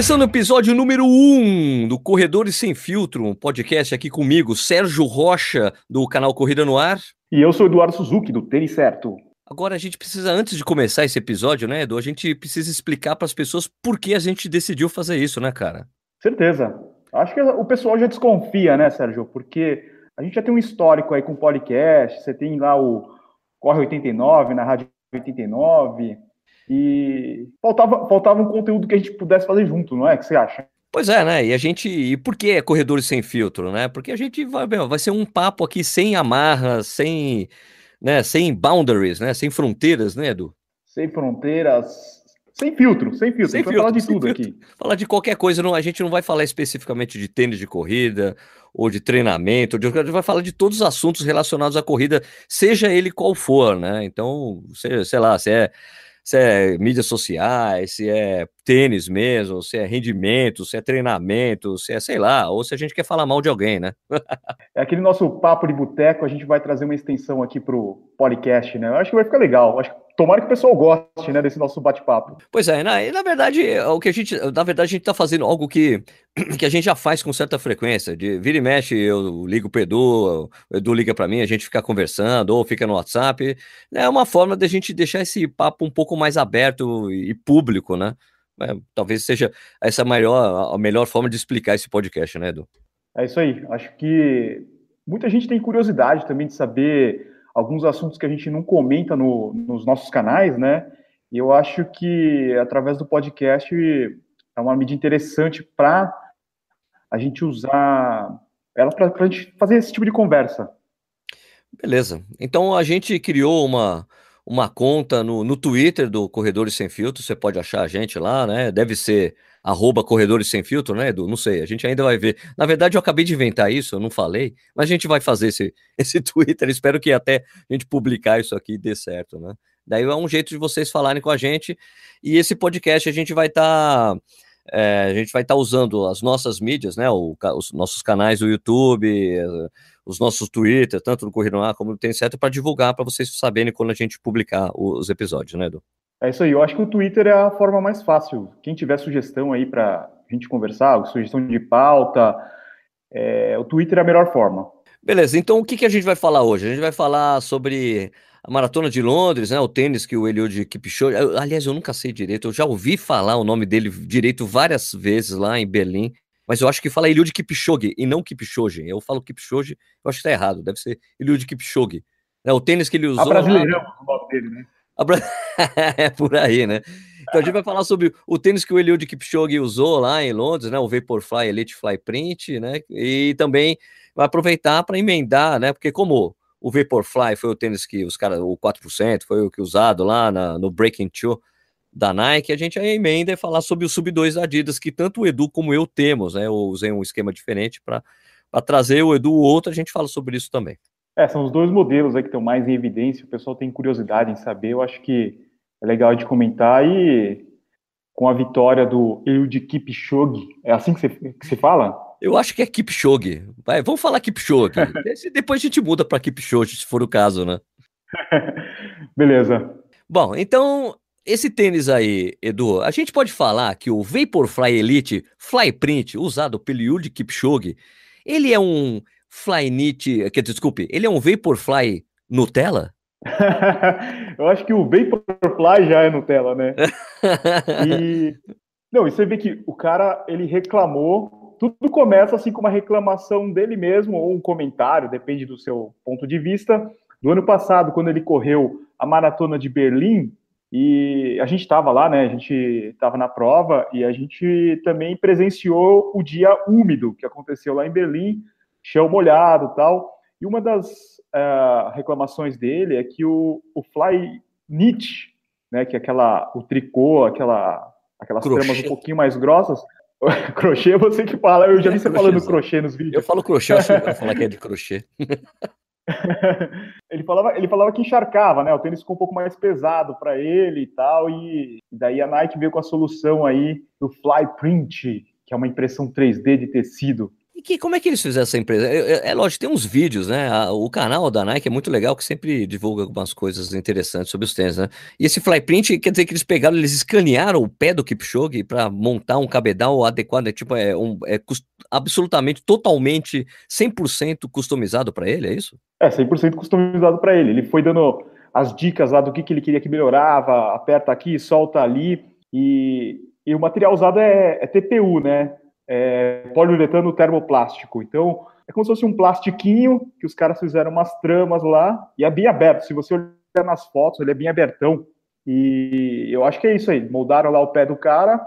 Começando o episódio número 1 um do Corredores Sem Filtro, um podcast aqui comigo, Sérgio Rocha, do canal Corrida no Ar. E eu sou Eduardo Suzuki, do Tênis Certo. Agora a gente precisa, antes de começar esse episódio, né, Edu, a gente precisa explicar para as pessoas por que a gente decidiu fazer isso, né, cara? Certeza. Acho que o pessoal já desconfia, né, Sérgio? Porque a gente já tem um histórico aí com podcast, você tem lá o Corre 89 na Rádio 89, e faltava, faltava um conteúdo que a gente pudesse fazer junto, não é? O que você acha? Pois é, né? E a gente. E por que é corredores sem filtro, né? Porque a gente vai, vai ser um papo aqui sem amarras, sem, né, sem boundaries, né? Sem fronteiras, né, Edu? Sem fronteiras, sem filtro, sem filtro. Sem filtro, falar de tudo filtro. aqui. Falar de qualquer coisa, não, a gente não vai falar especificamente de tênis de corrida ou de treinamento, de, a gente vai falar de todos os assuntos relacionados à corrida, seja ele qual for, né? Então, sei, sei lá, se é se é mídias sociais, se é tênis mesmo, se é rendimento, se é treinamento, se é sei lá, ou se a gente quer falar mal de alguém, né? é aquele nosso papo de boteco, a gente vai trazer uma extensão aqui pro podcast, né? Eu acho que vai ficar legal. Eu acho que tomara que o pessoal goste, né, desse nosso bate-papo. Pois é, na, na verdade, o que a gente, na verdade, a gente tá fazendo algo que, que a gente já faz com certa frequência, de vira e mexe, eu ligo pro Edu, o Edu liga para mim, a gente fica conversando, ou fica no WhatsApp, é uma forma da gente deixar esse papo um pouco mais aberto e público, né? É, talvez seja essa maior, a melhor forma de explicar esse podcast, né, Edu? É isso aí, acho que muita gente tem curiosidade também de saber alguns assuntos que a gente não comenta no, nos nossos canais, né? E eu acho que através do podcast é uma mídia interessante para a gente usar ela para a gente fazer esse tipo de conversa. Beleza. Então a gente criou uma, uma conta no, no Twitter do Corredores Sem Filtro, você pode achar a gente lá, né? Deve ser arroba Corredores Sem Filtro, né, Edu? Não sei, a gente ainda vai ver. Na verdade, eu acabei de inventar isso, eu não falei, mas a gente vai fazer esse, esse Twitter, espero que até a gente publicar isso aqui dê certo, né? Daí é um jeito de vocês falarem com a gente, e esse podcast a gente vai estar... Tá, é, a gente vai estar tá usando as nossas mídias, né? O, os nossos canais do YouTube, os nossos Twitter, tanto no Corrida no como Tem Certo, para divulgar, para vocês saberem quando a gente publicar os episódios, né, Edu? É isso aí, eu acho que o Twitter é a forma mais fácil. Quem tiver sugestão aí para a gente conversar, sugestão de pauta, é, o Twitter é a melhor forma. Beleza, então o que, que a gente vai falar hoje? A gente vai falar sobre a Maratona de Londres, né? O tênis que o Eliud Kipchoge... Aliás, eu nunca sei direito, eu já ouvi falar o nome dele direito várias vezes lá em Berlim, mas eu acho que fala Eliud Kipchoge e não Kipchoge. Eu falo Kipchoge, eu acho que tá errado, deve ser Eliud Kipchoge. É o tênis que ele usou... A brasileirão, lá... o nome dele, né? é por aí, né? Então a gente vai falar sobre o tênis que o Eliud Kipchoge usou lá em Londres, né? O Vaporfly Elite Fly Print, né? E também vai aproveitar para emendar, né? Porque como o Vaporfly foi o tênis que os caras, o 4%, foi o que usado lá na, no Breaking 2 da Nike, a gente aí emenda e falar sobre o Sub 2 Adidas, que tanto o Edu como eu temos, né? Eu usei um esquema diferente para trazer o Edu o outro, a gente fala sobre isso também. É, são os dois modelos aí que estão mais em evidência, o pessoal tem curiosidade em saber, eu acho que é legal de comentar e com a vitória do Eliud Kipchoge, é assim que você, que fala? Eu acho que é Kipchoge. Vai, vamos falar Kipchoge. Depois a gente muda para Kipchoge, se for o caso, né? Beleza. Bom, então, esse tênis aí, Edu, a gente pode falar que o Vaporfly Elite Fly Print, usado pelo Eliud Kipchoge, ele é um Flyknit, que desculpe, ele é um Vaporfly Nutella? eu acho que o Vaporfly já é Nutella, né? e não, e você vê que o cara ele reclamou, tudo começa assim com uma reclamação dele mesmo ou um comentário, depende do seu ponto de vista. Do ano passado, quando ele correu a maratona de Berlim, e a gente estava lá, né? A gente estava na prova e a gente também presenciou o dia úmido que aconteceu lá em Berlim chão molhado tal. E uma das uh, reclamações dele é que o, o fly knit, né, que é aquela, o tricô, aquela, aquelas crochê. tramas um pouquinho mais grossas, crochê você que fala, eu já vi você falando crochê nos vídeos. Eu falo crochê, eu acho que falar que é de crochê. ele, falava, ele falava que encharcava, né? O tênis ficou um pouco mais pesado para ele e tal, e daí a Nike veio com a solução aí do Fly Print, que é uma impressão 3D de tecido. E que, como é que eles fizeram essa empresa? É, é, lógico, tem uns vídeos, né? O canal da Nike é muito legal, que sempre divulga algumas coisas interessantes sobre os tênis, né? E esse flyprint quer dizer que eles pegaram, eles escanearam o pé do Kipchoge para montar um cabedal adequado, é, tipo, é, um, é absolutamente, totalmente, 100% customizado para ele, é isso? É, 100% customizado para ele. Ele foi dando as dicas lá do que, que ele queria que melhorava, aperta aqui, solta ali, e, e o material usado é, é TPU, né? É poliuretano termoplástico. Então, é como se fosse um plastiquinho que os caras fizeram umas tramas lá, e é bem aberto. Se você olhar nas fotos, ele é bem abertão. E eu acho que é isso aí. Moldaram lá o pé do cara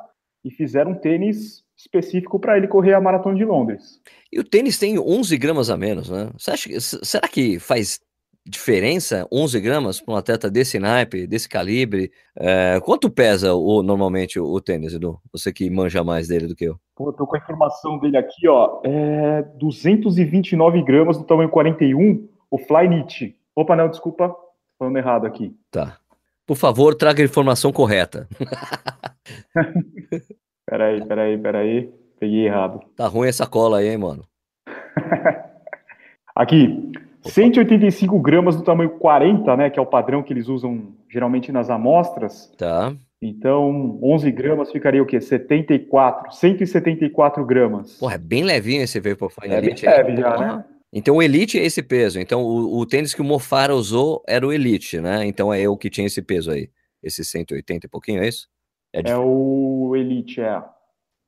e fizeram um tênis específico para ele correr a maratona de Londres. E o tênis tem 11 gramas a menos, né? Você acha, será que faz diferença 11 gramas para um atleta desse naipe, desse calibre? É, quanto pesa o, normalmente o, o, tênis, Edu? Você que manja mais dele do que eu. Pô, tô com a informação dele aqui, ó. É 229 gramas do tamanho 41, o Flyknit. Opa, não, desculpa, falando errado aqui. Tá. Por favor, traga a informação correta. peraí, peraí, peraí. Peguei errado. Tá ruim essa cola aí, hein, mano? aqui, 185 gramas do tamanho 40, né, que é o padrão que eles usam geralmente nas amostras. Tá. Então, 11 gramas ficaria o quê? 74, 174 gramas. Porra, é bem levinho esse Vaporfly é Elite. É bem leve já, né? Então o Elite é esse peso. Então o, o, tênis que o Mofara usou era o Elite, né? Então é eu que tinha esse peso aí. Esse 180 e pouquinho, é isso? É, é o Elite, é.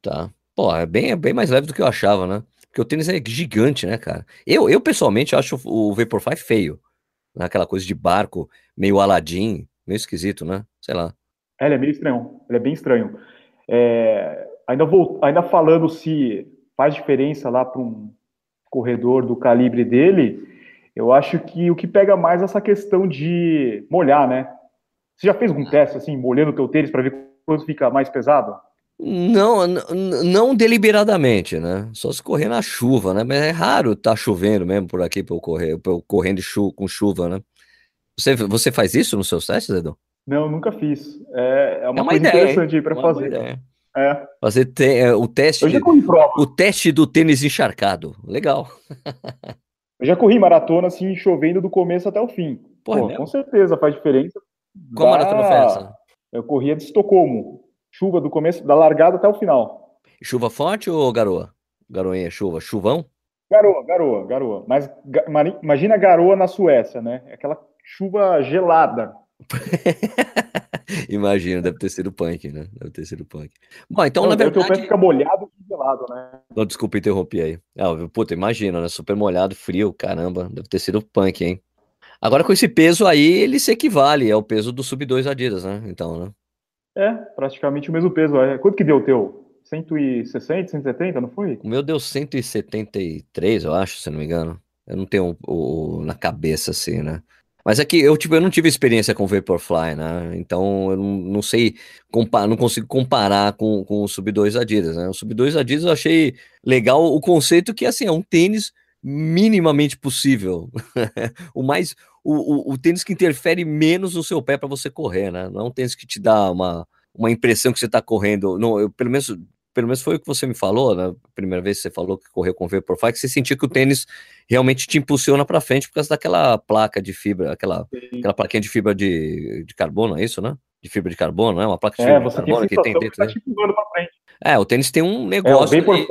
Tá. Pô, é bem, é bem mais leve do que eu achava, né? Porque o tênis é gigante, né, cara? Eu, eu pessoalmente acho o Vaporfly feio. Né? Aquela coisa de barco, meio Aladdin, meio esquisito, né? Sei lá. É, ele é meio estranho. Ele é bem estranho. É, ainda, vou, ainda falando se faz diferença lá para um corredor do calibre dele, eu acho que o que pega mais é essa questão de molhar, né? Você já fez algum teste assim, molhando o teu tênis para ver quando fica mais pesado? Não, não deliberadamente, né? Só se correr na chuva, né? Mas é raro tá chovendo mesmo por aqui para eu correr, pra eu correndo chu com chuva, né? Você, você faz isso nos seus testes, Edu? Não, nunca fiz. É, é uma, é uma ideia, interessante para fazer. É. Fazer te, é, o teste. O teste do tênis encharcado. Legal. eu já corri maratona assim, chovendo do começo até o fim. Porra, Pô, com certeza faz diferença. Qual da... maratona foi essa? Eu corria de Estocolmo chuva do começo, da largada até o final. Chuva forte ou garoa? Garoinha, chuva, chuvão? Garoa, garoa, garoa. Mas imagina garoa na Suécia, né? Aquela chuva gelada. Imagino, deve ter sido punk, né? Deve ter sido punk. Bom, então, Não, na verdade. O pé fica molhado e gelado, né? Não, desculpa, interrompi aí. Ah, puta, imagina, né? Super molhado, frio, caramba. Deve ter sido punk, hein? Agora, com esse peso aí, ele se equivale ao peso do Sub 2 Adidas, né? Então, né? É, praticamente o mesmo peso. É, quanto que deu o teu? 160, 170, não foi? O meu deu 173, eu acho, se não me engano. Eu não tenho o, o na cabeça assim, né? Mas é que eu, tipo, eu não tive experiência com Vaporfly, né? Então eu não, não sei, não consigo comparar com, com o Sub 2 Adidas, né? O Sub 2 Adidas eu achei legal o conceito que, assim, é um tênis minimamente possível. o mais o, o, o, tênis que interfere menos no seu pé para você correr, né? Não é um tênis que te dá uma, uma impressão que você está correndo. Não, eu, pelo menos pelo menos foi o que você me falou, na né? primeira vez que você falou que correu com Vaporfly, que você sentia que o tênis realmente te impulsiona para frente por causa daquela placa de fibra, aquela, aquela plaquinha de fibra de, de carbono, é isso, né? De fibra de carbono, né? Uma placa de é, fibra de carbono que tem dentro. Que tá te frente. É, o tênis tem um negócio. É, o Vaporfly,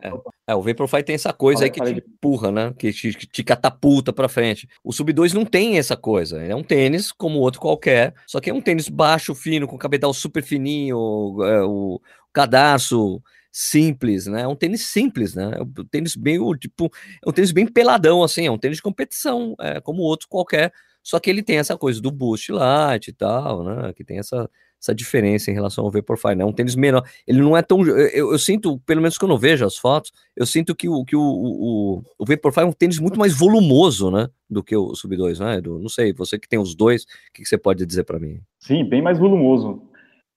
é, é, o Vaporfly tem essa coisa aí que te empurra, né? Que te, que te catapulta pra frente. O Sub 2 não tem essa coisa. É um tênis como outro qualquer, só que é um tênis baixo, fino, com cabedal super fininho, é, o cadarço simples, né? É um tênis simples, né? É um tênis bem, tipo, é um tênis bem peladão, assim, é um tênis de competição, é como outro qualquer, só que ele tem essa coisa do boost light e tal, né? Que tem essa, essa diferença em relação ao Vaporfly, né? Um tênis menor. Ele não é tão. Eu, eu, sinto, pelo menos quando eu vejo as fotos, eu sinto que o, que o, o, o Vaporfly é um tênis muito mais volumoso, né? Do que o Sub 2, né? Do, não sei, você que tem os dois, o que, que você pode dizer para mim? Sim, bem mais volumoso.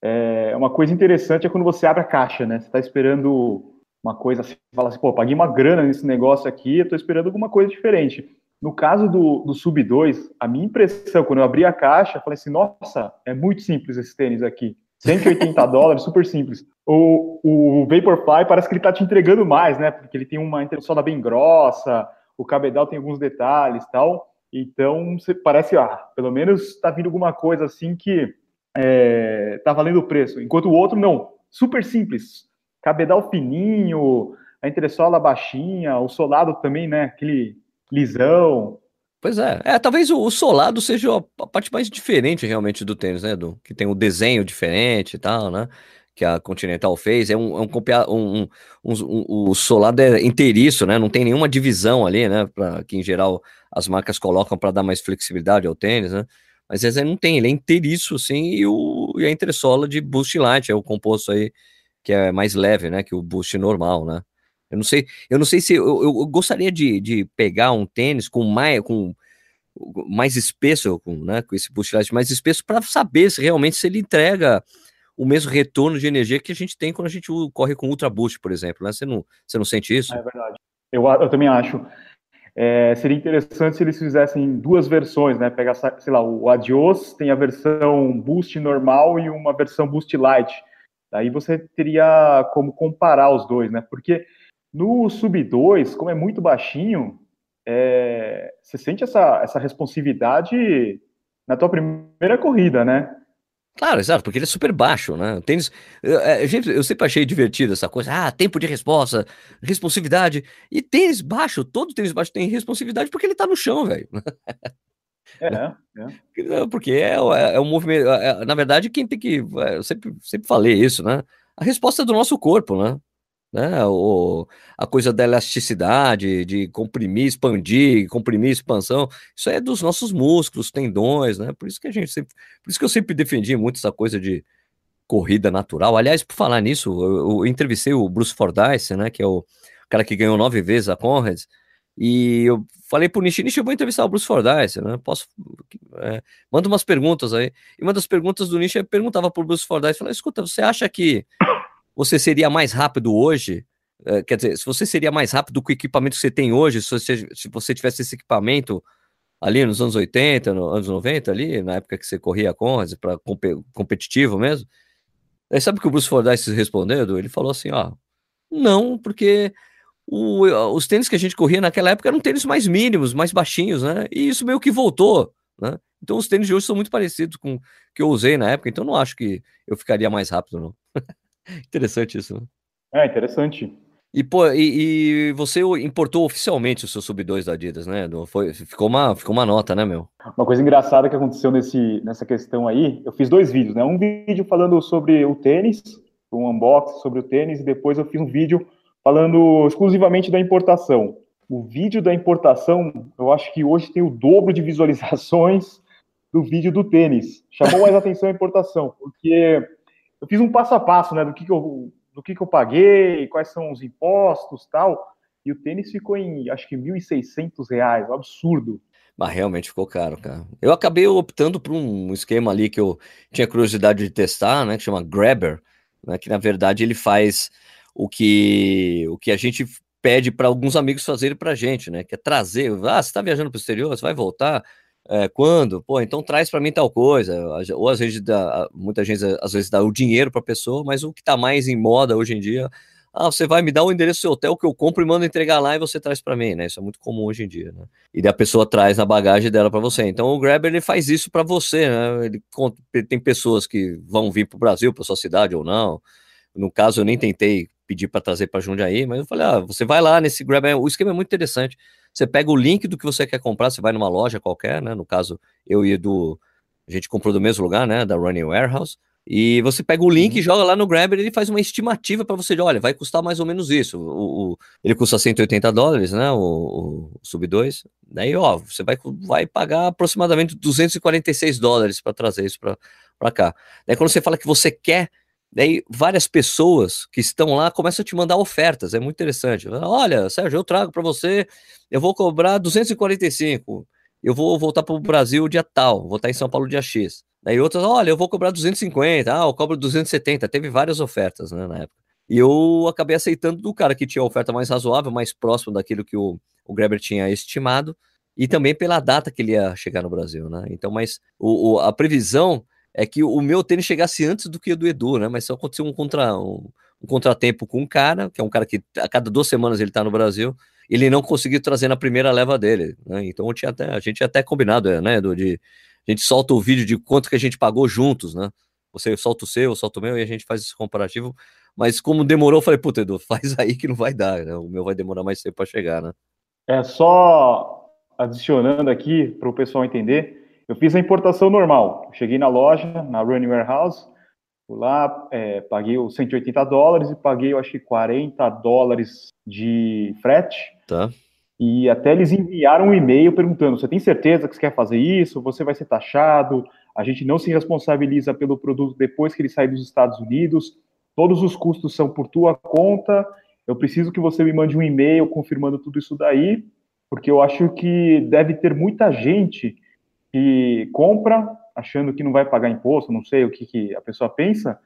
É uma coisa interessante é quando você abre a caixa, né? Você está esperando uma coisa assim, fala assim, pô, paguei uma grana nesse negócio aqui, eu tô esperando alguma coisa diferente. No caso do, do Sub 2, a minha impressão, quando eu abri a caixa, eu falei assim, nossa, é muito simples esse tênis aqui. 180 dólares, super simples. O, o Vaporfly parece que ele tá te entregando mais, né? Porque ele tem uma entressola bem grossa, o cabedal tem alguns detalhes tal. Então, você parece, ah, pelo menos tá vindo alguma coisa assim que é, tá valendo o preço. Enquanto o outro, não. Super simples. Cabedal fininho, a entressola baixinha, o solado também, né? Aquele lisão. Pois é. é talvez o, o, solado seja a parte mais diferente realmente do tênis, né, Edu? Que tem o desenho diferente e tal, né? Que a Continental fez. É um, é um, um, um, um o solado é inteiriço, né? Não tem nenhuma divisão ali, né? Pra, que em geral as marcas colocam para dar mais flexibilidade ao tênis, né? Mas esse não tem, ele é inteiriço, assim, e, o, e a entressola de Boost Light é o composto aí que é mais leve, né? Que o Boost normal, né? Eu não sei, eu não sei se eu, eu gostaria de, de pegar um tênis com mais, com mais espesso, com, né, com esse light mais espesso, para saber se realmente se ele entrega o mesmo retorno de energia que a gente tem quando a gente corre com Ultra Boost, por exemplo. Né? Você, não, você não sente isso? É verdade. Eu, eu também acho. É, seria interessante se eles fizessem duas versões, né? Pegar, sei lá, o Adios tem a versão Boost normal e uma versão Boost Light. Daí você teria como comparar os dois, né? Porque no sub 2, como é muito baixinho, é, você sente essa, essa responsividade na tua primeira corrida, né? Claro, exato, porque ele é super baixo, né? O tênis, eu, é, eu, sempre achei divertido essa coisa, ah, tempo de resposta, responsividade. E tênis baixo, todo tênis baixo tem responsividade porque ele tá no chão, velho. É, é. Porque é, é, é um movimento. É, na verdade, quem tem que. É, eu sempre, sempre falei isso, né? A resposta é do nosso corpo, né? Né? O, a coisa da elasticidade, de comprimir, expandir, comprimir, expansão, isso é dos nossos músculos, tendões, né? Por isso que a gente sempre, por isso que eu sempre defendi muito essa coisa de corrida natural. Aliás, por falar nisso, eu, eu entrevistei o Bruce Fordyce, né? Que é o cara que ganhou nove vezes a Conrads, e eu falei pro Nishi, Nishi, eu vou entrevistar o Bruce Fordyce, né? Posso. É, manda umas perguntas aí. E uma das perguntas do Nishi perguntava pro Bruce Fordyce, falei, escuta, você acha que você seria mais rápido hoje? É, quer dizer, se você seria mais rápido com o equipamento que você tem hoje, se você, se você tivesse esse equipamento ali nos anos 80, nos anos 90, ali, na época que você corria com para competitivo mesmo. Aí sabe o que o Bruce Fordyce respondeu? Ele falou assim: ó, não, porque o, os tênis que a gente corria naquela época eram tênis mais mínimos, mais baixinhos, né? E isso meio que voltou, né? Então os tênis de hoje são muito parecidos com o que eu usei na época, então não acho que eu ficaria mais rápido, não. interessante isso. Né? É, interessante. E, pô, e, e, você importou oficialmente o seu Sub-2 da Adidas, né? Foi, ficou, uma, ficou uma nota, né, meu? Uma coisa engraçada que aconteceu nesse, nessa questão aí, eu fiz dois vídeos, né? Um vídeo falando sobre o tênis, um unboxing sobre o tênis, e depois eu fiz um vídeo falando exclusivamente da importação. O vídeo da importação, eu acho que hoje tem o dobro de visualizações do vídeo do tênis. Chamou mais atenção a importação, porque eu fiz um passo a passo, né, do que, que eu do que, que eu paguei, quais são os impostos tal. E o tênis ficou em, acho que, 1.600 reais, um absurdo. Mas realmente ficou caro, cara. Eu acabei optando por um esquema ali que eu tinha curiosidade de testar, né, que chama Grabber, né, que na verdade ele faz o que, o que a gente pede para alguns amigos fazerem para gente, né, que é trazer, ah, você está viajando para o exterior, você vai voltar, é, quando? Pô, então traz para mim tal coisa. Ou às vezes dá, muita gente às vezes dá o dinheiro para a pessoa, mas o que está mais em moda hoje em dia, ah, você vai me dar o endereço do seu hotel que eu compro e mando entregar lá e você traz para mim, né? Isso é muito comum hoje em dia, né? E a pessoa traz na bagagem dela para você. Então o Grabber ele faz isso para você, né? Ele tem pessoas que vão vir para o Brasil, para sua cidade ou não. No caso, eu nem tentei pedir para trazer para Jundiaí, mas eu falei, ah, você vai lá nesse Grabber. O esquema é muito interessante. Você pega o link do que você quer comprar, você vai numa loja qualquer, né? No caso, eu e do a gente comprou do mesmo lugar, né? Da Running Warehouse. E você pega o link, uhum. joga lá no Grabber, ele faz uma estimativa para você de, olha, vai custar mais ou menos isso. O, o ele custa 180 dólares, né? O, o, Sub 2. Daí, ó, você vai, vai pagar aproximadamente 246 dólares para trazer isso para cá. Daí, quando você fala que você quer Daí várias pessoas que estão lá começam a te mandar ofertas, é muito interessante. Olha, Sérgio, eu trago para você, eu vou cobrar 245, eu vou voltar para o Brasil dia tal, vou estar em São Paulo dia X. Daí outras, olha, eu vou cobrar 250, ah, eu cobro 270. Teve várias ofertas né, na época. E eu acabei aceitando do cara que tinha a oferta mais razoável, mais próximo daquilo que o, o Greber tinha estimado, e também pela data que ele ia chegar no Brasil, né? Então, mas o, o a previsão é que o meu tênis chegasse antes do que o do Edu, né? Mas só aconteceu um, contra, um, um contratempo com um cara, que é um cara que a cada duas semanas ele tá no Brasil, ele não conseguiu trazer na primeira leva dele, né? Então tinha até, a gente tinha até combinado, né, Edu, de a gente solta o vídeo de quanto que a gente pagou juntos, né? Você solta o seu, eu solto o meu e a gente faz esse comparativo. Mas como demorou, eu falei, puta, Edu, faz aí que não vai dar, né? O meu vai demorar mais tempo para chegar, né? É só adicionando aqui para o pessoal entender. Eu fiz a importação normal. Cheguei na loja, na Running Warehouse, fui lá, é, paguei os 180 dólares e paguei, eu acho que 40 dólares de frete. Tá. E até eles enviaram um e-mail perguntando: você tem certeza que você quer fazer isso? Você vai ser taxado? A gente não se responsabiliza pelo produto depois que ele sai dos Estados Unidos. Todos os custos são por tua conta. Eu preciso que você me mande um e-mail confirmando tudo isso daí, porque eu acho que deve ter muita gente que compra achando que não vai pagar imposto, não sei o que, que a pessoa pensa,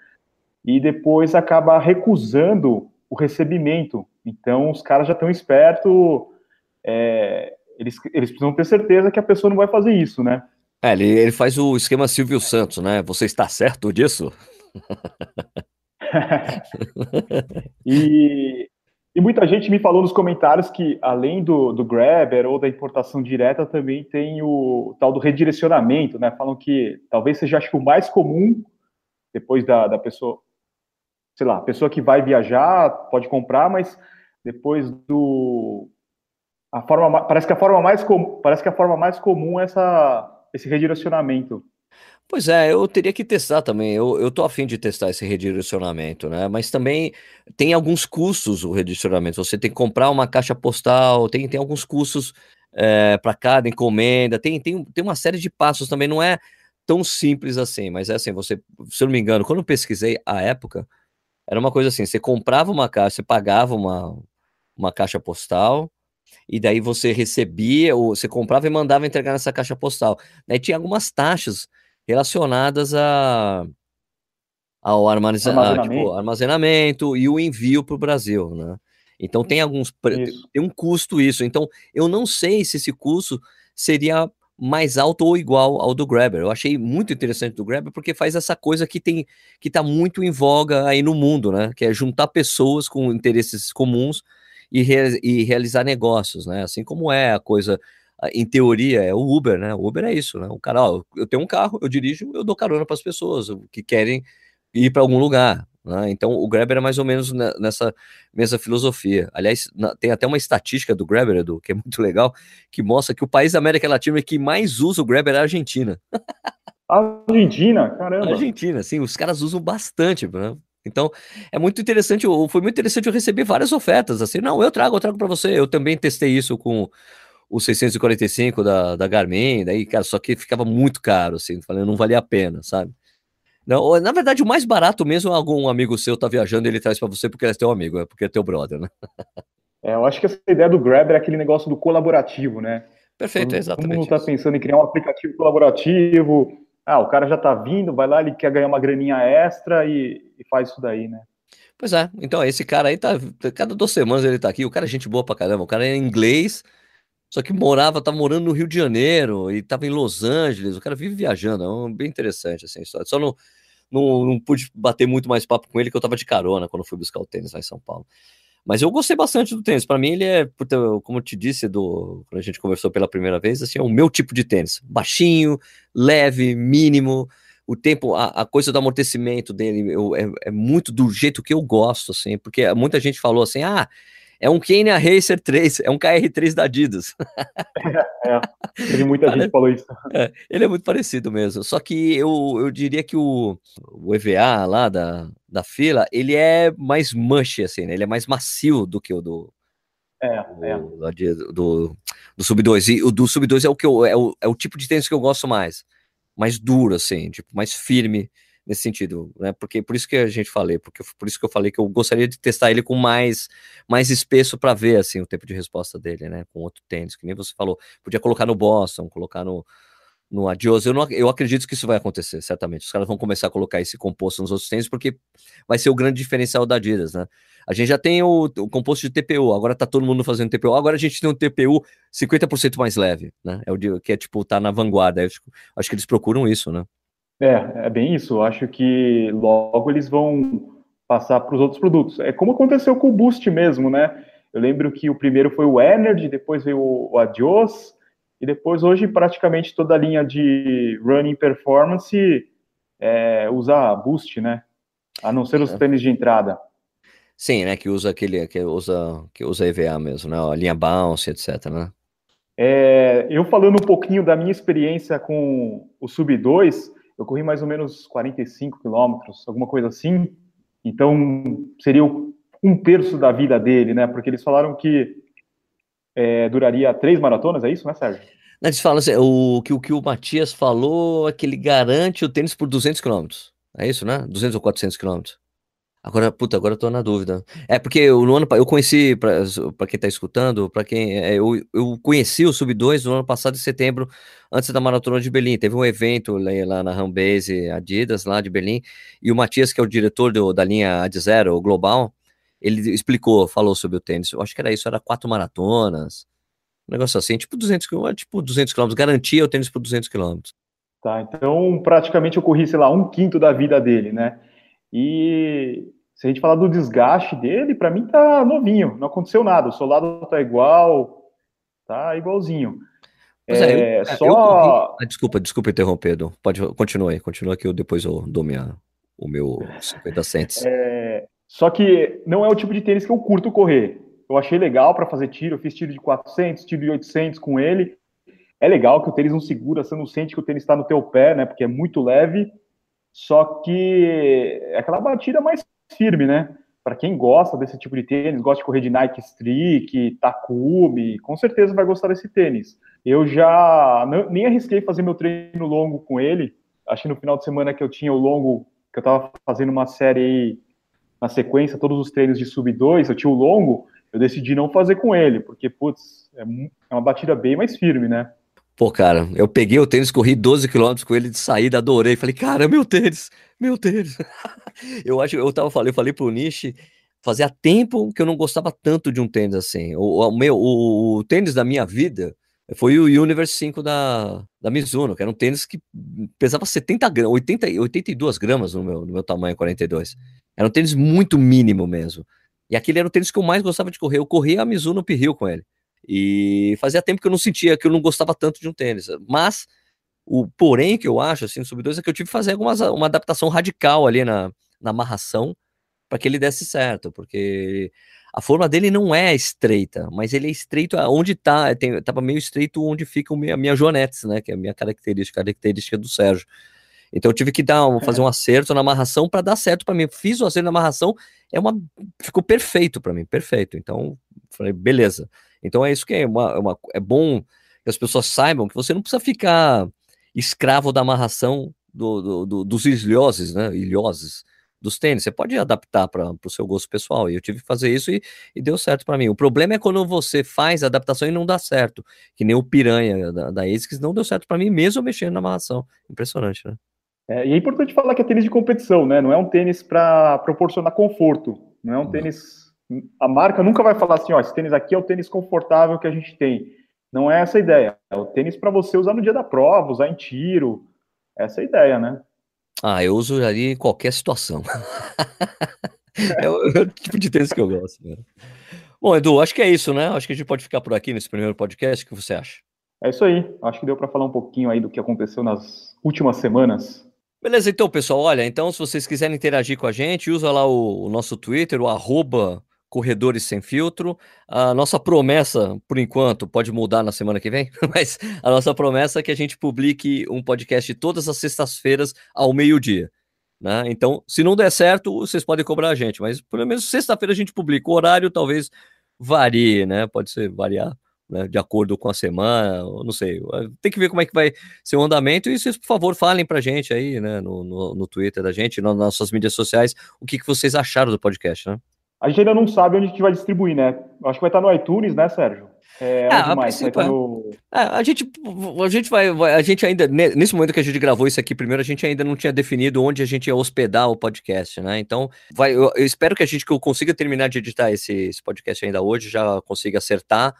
e depois acaba recusando o recebimento. Então, os caras já estão espertos, é, eles, eles precisam ter certeza que a pessoa não vai fazer isso, né? É, ele, ele faz o esquema Silvio Santos, né? Você está certo disso? e, e muita gente me falou nos comentários que, além do, do Grabber ou da importação direta, também tem o tal do redirecionamento, né? Falam que talvez seja, acho que o mais comum, depois da, da pessoa, sei lá, pessoa que vai viajar pode comprar, mas depois do... A forma, parece que a forma mais comum, parece que a forma mais comum é essa, esse redirecionamento. Pois é, eu teria que testar também. Eu, eu tô afim de testar esse redirecionamento, né? Mas também tem alguns custos o redirecionamento. Você tem que comprar uma caixa postal, tem, tem alguns custos é, para cada encomenda, tem, tem, tem uma série de passos também. Não é tão simples assim, mas é assim, você, se eu não me engano, quando eu pesquisei a época, era uma coisa assim: você comprava uma caixa, você pagava uma, uma caixa postal, e daí você recebia, ou você comprava e mandava entregar nessa caixa postal. Daí tinha algumas taxas relacionadas a, ao armazenamento. Tipo, armazenamento e o envio para o Brasil, né? Então tem alguns isso. tem um custo isso. Então eu não sei se esse custo seria mais alto ou igual ao do Grabber. Eu achei muito interessante do Grabber porque faz essa coisa que tem que está muito em voga aí no mundo, né? Que é juntar pessoas com interesses comuns e, re, e realizar negócios, né? Assim como é a coisa em teoria, é o Uber, né? O Uber é isso, né? O cara, ó, eu tenho um carro, eu dirijo, eu dou carona para as pessoas que querem ir para algum lugar. Né? Então, o Grabber é mais ou menos nessa mesma filosofia. Aliás, tem até uma estatística do Grabber, Edu, que é muito legal, que mostra que o país da América Latina que mais usa o Grabber é a Argentina. Argentina? Caramba! Argentina, sim, os caras usam bastante, né? Então, é muito interessante, foi muito interessante eu receber várias ofertas, assim, não, eu trago, eu trago para você, eu também testei isso com o 645 da, da Garmin, daí, cara, só que ficava muito caro, assim, falando, não valia a pena, sabe? Não, na verdade, o mais barato mesmo, algum amigo seu tá viajando, ele traz para você porque ele é teu amigo, é porque é teu brother, né? É, eu acho que essa ideia do Grab é aquele negócio do colaborativo, né? Perfeito, Quando exatamente. Todo mundo tá pensando em criar um aplicativo colaborativo. Ah, o cara já tá vindo, vai lá, ele quer ganhar uma graninha extra e, e faz isso daí, né? Pois é, então esse cara aí tá. Cada duas semanas ele tá aqui, o cara é gente boa pra caramba, o cara é inglês, só que morava, tá morando no Rio de Janeiro e tava em Los Angeles. O cara vive viajando, é um, bem interessante assim, a história. Só não, não, não pude bater muito mais papo com ele, que eu tava de carona quando fui buscar o tênis lá em São Paulo. Mas eu gostei bastante do tênis. Para mim, ele é, como eu te disse, do, quando a gente conversou pela primeira vez, assim, é o meu tipo de tênis. Baixinho, leve, mínimo. O tempo, a, a coisa do amortecimento dele eu, é, é, muito do jeito que eu gosto, assim, porque muita gente falou assim: ah, é um Kenya Racer 3, é um KR3 da Adidas. É, é. muita Cara, gente falou isso. É, ele é muito parecido mesmo. Só que eu, eu diria que o, o EVA lá da, da fila, ele é mais mushy, assim, né? Ele é mais macio do que o do. É, é. Do, do, do Sub 2. E o do Sub 2 é o, que eu, é, o, é o tipo de tênis que eu gosto mais. Mais duro, assim, tipo, mais firme nesse sentido, né? Porque por isso que a gente falei, porque por isso que eu falei que eu gostaria de testar ele com mais mais espesso para ver assim o tempo de resposta dele, né? Com outro tênis, que nem você falou, podia colocar no Boston, colocar no no Adios, eu, não, eu acredito que isso vai acontecer, certamente. Os caras vão começar a colocar esse composto nos outros tênis, porque vai ser o grande diferencial da Adidas, né? A gente já tem o, o composto de TPU, agora tá todo mundo fazendo TPU, agora a gente tem um TPU 50% mais leve, né? É o que é tipo, tá na vanguarda. Acho, acho que eles procuram isso, né? É, é bem isso. Eu acho que logo eles vão passar para os outros produtos. É como aconteceu com o Boost mesmo, né? Eu lembro que o primeiro foi o Energy, depois veio o Adios, e depois hoje praticamente toda a linha de running performance é, usa Boost, né? A não ser os é. tênis de entrada. Sim, né? Que usa aquele que usa que usa EVA mesmo, né? A linha bounce, etc, né? É, eu falando um pouquinho da minha experiência com o Sub 2, eu corri mais ou menos 45 quilômetros, alguma coisa assim. Então, seria um terço da vida dele, né? Porque eles falaram que é, duraria três maratonas, é isso, né, Sérgio? Eles falam assim, o, que, o que o Matias falou é que ele garante o tênis por 200 quilômetros. É isso, né? 200 ou 400 quilômetros. Agora, puta, agora eu tô na dúvida. É porque eu, no ano eu conheci, para quem tá escutando, para quem. É, eu, eu conheci o Sub 2 no ano passado, em setembro, antes da Maratona de Berlim. Teve um evento lá na Rambase Adidas, lá de Berlim, e o Matias, que é o diretor do, da linha Ad Zero, o Global, ele explicou, falou sobre o tênis. Eu acho que era isso, era quatro maratonas, um negócio assim, tipo 200 km, tipo 200 km, garantia o tênis por 200 km. Tá, então praticamente eu corri, sei lá, um quinto da vida dele, né? E se a gente falar do desgaste dele, para mim tá novinho, não aconteceu nada. O solado tá igual, tá igualzinho. É, é, eu, só... Eu ah, desculpa, desculpa interromper, Edu. Pode, continua aí, continua que eu depois eu dou minha, o meu 50 cents. É, só que não é o tipo de tênis que eu curto correr. Eu achei legal para fazer tiro, eu fiz tiro de 400, tiro de 800 com ele. É legal que o tênis não segura, você não sente que o tênis está no teu pé, né? Porque é muito leve. Só que é aquela batida mais firme, né? Para quem gosta desse tipo de tênis, gosta de correr de Nike Streak, Takumi, com certeza vai gostar desse tênis. Eu já nem arrisquei fazer meu treino longo com ele. Acho que no final de semana que eu tinha o longo, que eu estava fazendo uma série na sequência, todos os treinos de sub 2, eu tinha o longo, eu decidi não fazer com ele, porque, putz, é, é uma batida bem mais firme, né? Pô, cara, eu peguei o tênis, corri 12 quilômetros com ele de saída, adorei. Falei, cara, meu tênis, meu tênis. eu acho, eu tava falando, eu falei pro Nishi, fazia tempo que eu não gostava tanto de um tênis assim. O, o meu, o, o, tênis da minha vida foi o Universe 5 da, da Mizuno, que era um tênis que pesava 70 gramas, 80, 82 gramas no meu, no meu tamanho 42. Era um tênis muito mínimo mesmo. E aquele era o tênis que eu mais gostava de correr. Eu corria a Mizuno Uphill com ele. E fazia tempo que eu não sentia, que eu não gostava tanto de um tênis. Mas o porém que eu acho, assim, Sub 2 é que eu tive que fazer algumas, uma adaptação radical ali na, na amarração para que ele desse certo, porque a forma dele não é estreita, mas ele é estreito onde tá, tem, tava meio estreito onde fica a minha, minha joanetes, né, que é a minha característica, característica do Sérgio. Então eu tive que dar, fazer um acerto na amarração para dar certo para mim. Fiz o acerto na amarração, é uma ficou perfeito para mim, perfeito. Então falei, beleza. Então é isso que é, uma, é, uma, é bom que as pessoas saibam que você não precisa ficar escravo da amarração do, do, do, dos ilhoses, né? Ilhoses dos tênis. Você pode adaptar para o seu gosto pessoal. E eu tive que fazer isso e, e deu certo para mim. O problema é quando você faz a adaptação e não dá certo. Que nem o Piranha da, da ASICS não deu certo para mim, mesmo mexendo na amarração. Impressionante, né? É, e é importante falar que é tênis de competição, né? Não é um tênis para proporcionar conforto. Não é um tênis. A marca nunca vai falar assim, ó, esse tênis aqui é o tênis confortável que a gente tem. Não é essa a ideia. É o tênis para você usar no dia da prova, usar em tiro. Essa é a ideia, né? Ah, eu uso ali em qualquer situação. é, o, é, o, tipo de tênis que eu gosto. Né? Bom, Edu, acho que é isso, né? Acho que a gente pode ficar por aqui nesse primeiro podcast. O que você acha? É isso aí. Acho que deu para falar um pouquinho aí do que aconteceu nas últimas semanas Beleza, então, pessoal, olha, então se vocês quiserem interagir com a gente, usa lá o, o nosso Twitter, o arroba Corredores Sem Filtro. A nossa promessa, por enquanto, pode mudar na semana que vem, mas a nossa promessa é que a gente publique um podcast todas as sextas-feiras ao meio-dia. Né? Então, se não der certo, vocês podem cobrar a gente, mas pelo menos sexta-feira a gente publica. O horário talvez varie, né? Pode ser variar né, de acordo com a semana, não sei. Tem que ver como é que vai ser o andamento e vocês, por favor, falem pra gente aí, né, no, no, no Twitter da gente, nas nossas mídias sociais, o que, que vocês acharam do podcast, né? A gente ainda não sabe onde a gente vai distribuir, né? Acho que vai estar no iTunes, né, Sérgio? É, ah, é. no... é, a gente, a gente vai, vai, a gente ainda nesse momento que a gente gravou isso aqui primeiro, a gente ainda não tinha definido onde a gente ia hospedar o podcast, né? Então, vai, eu, eu espero que a gente que eu consiga terminar de editar esse, esse podcast ainda hoje, já consiga acertar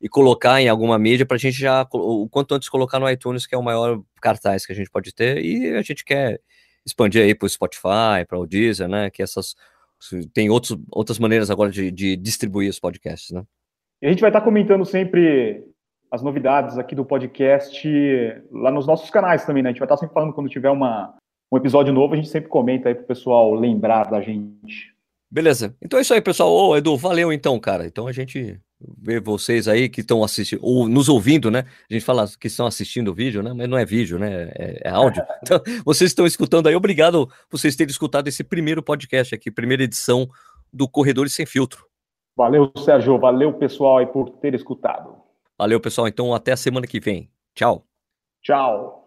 e colocar em alguma mídia para a gente já, o quanto antes colocar no iTunes, que é o maior cartaz que a gente pode ter, e a gente quer expandir aí para o Spotify, para o Deezer, né? Que essas tem outros, outras maneiras agora de, de distribuir os podcasts, né? E a gente vai estar comentando sempre as novidades aqui do podcast lá nos nossos canais também, né? A gente vai estar sempre falando quando tiver uma, um episódio novo, a gente sempre comenta aí para o pessoal lembrar da gente. Beleza. Então é isso aí, pessoal. Ô, Edu, valeu então, cara. Então a gente vê vocês aí que estão assistindo, ou nos ouvindo, né? A gente fala que estão assistindo o vídeo, né? Mas não é vídeo, né? É, é áudio. Então, vocês estão escutando aí. Obrigado por vocês terem escutado esse primeiro podcast aqui, primeira edição do Corredores Sem Filtro. Valeu, Sérgio. Valeu, pessoal, aí por ter escutado. Valeu, pessoal. Então, até a semana que vem. Tchau. Tchau.